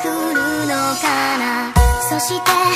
来るのかな。そして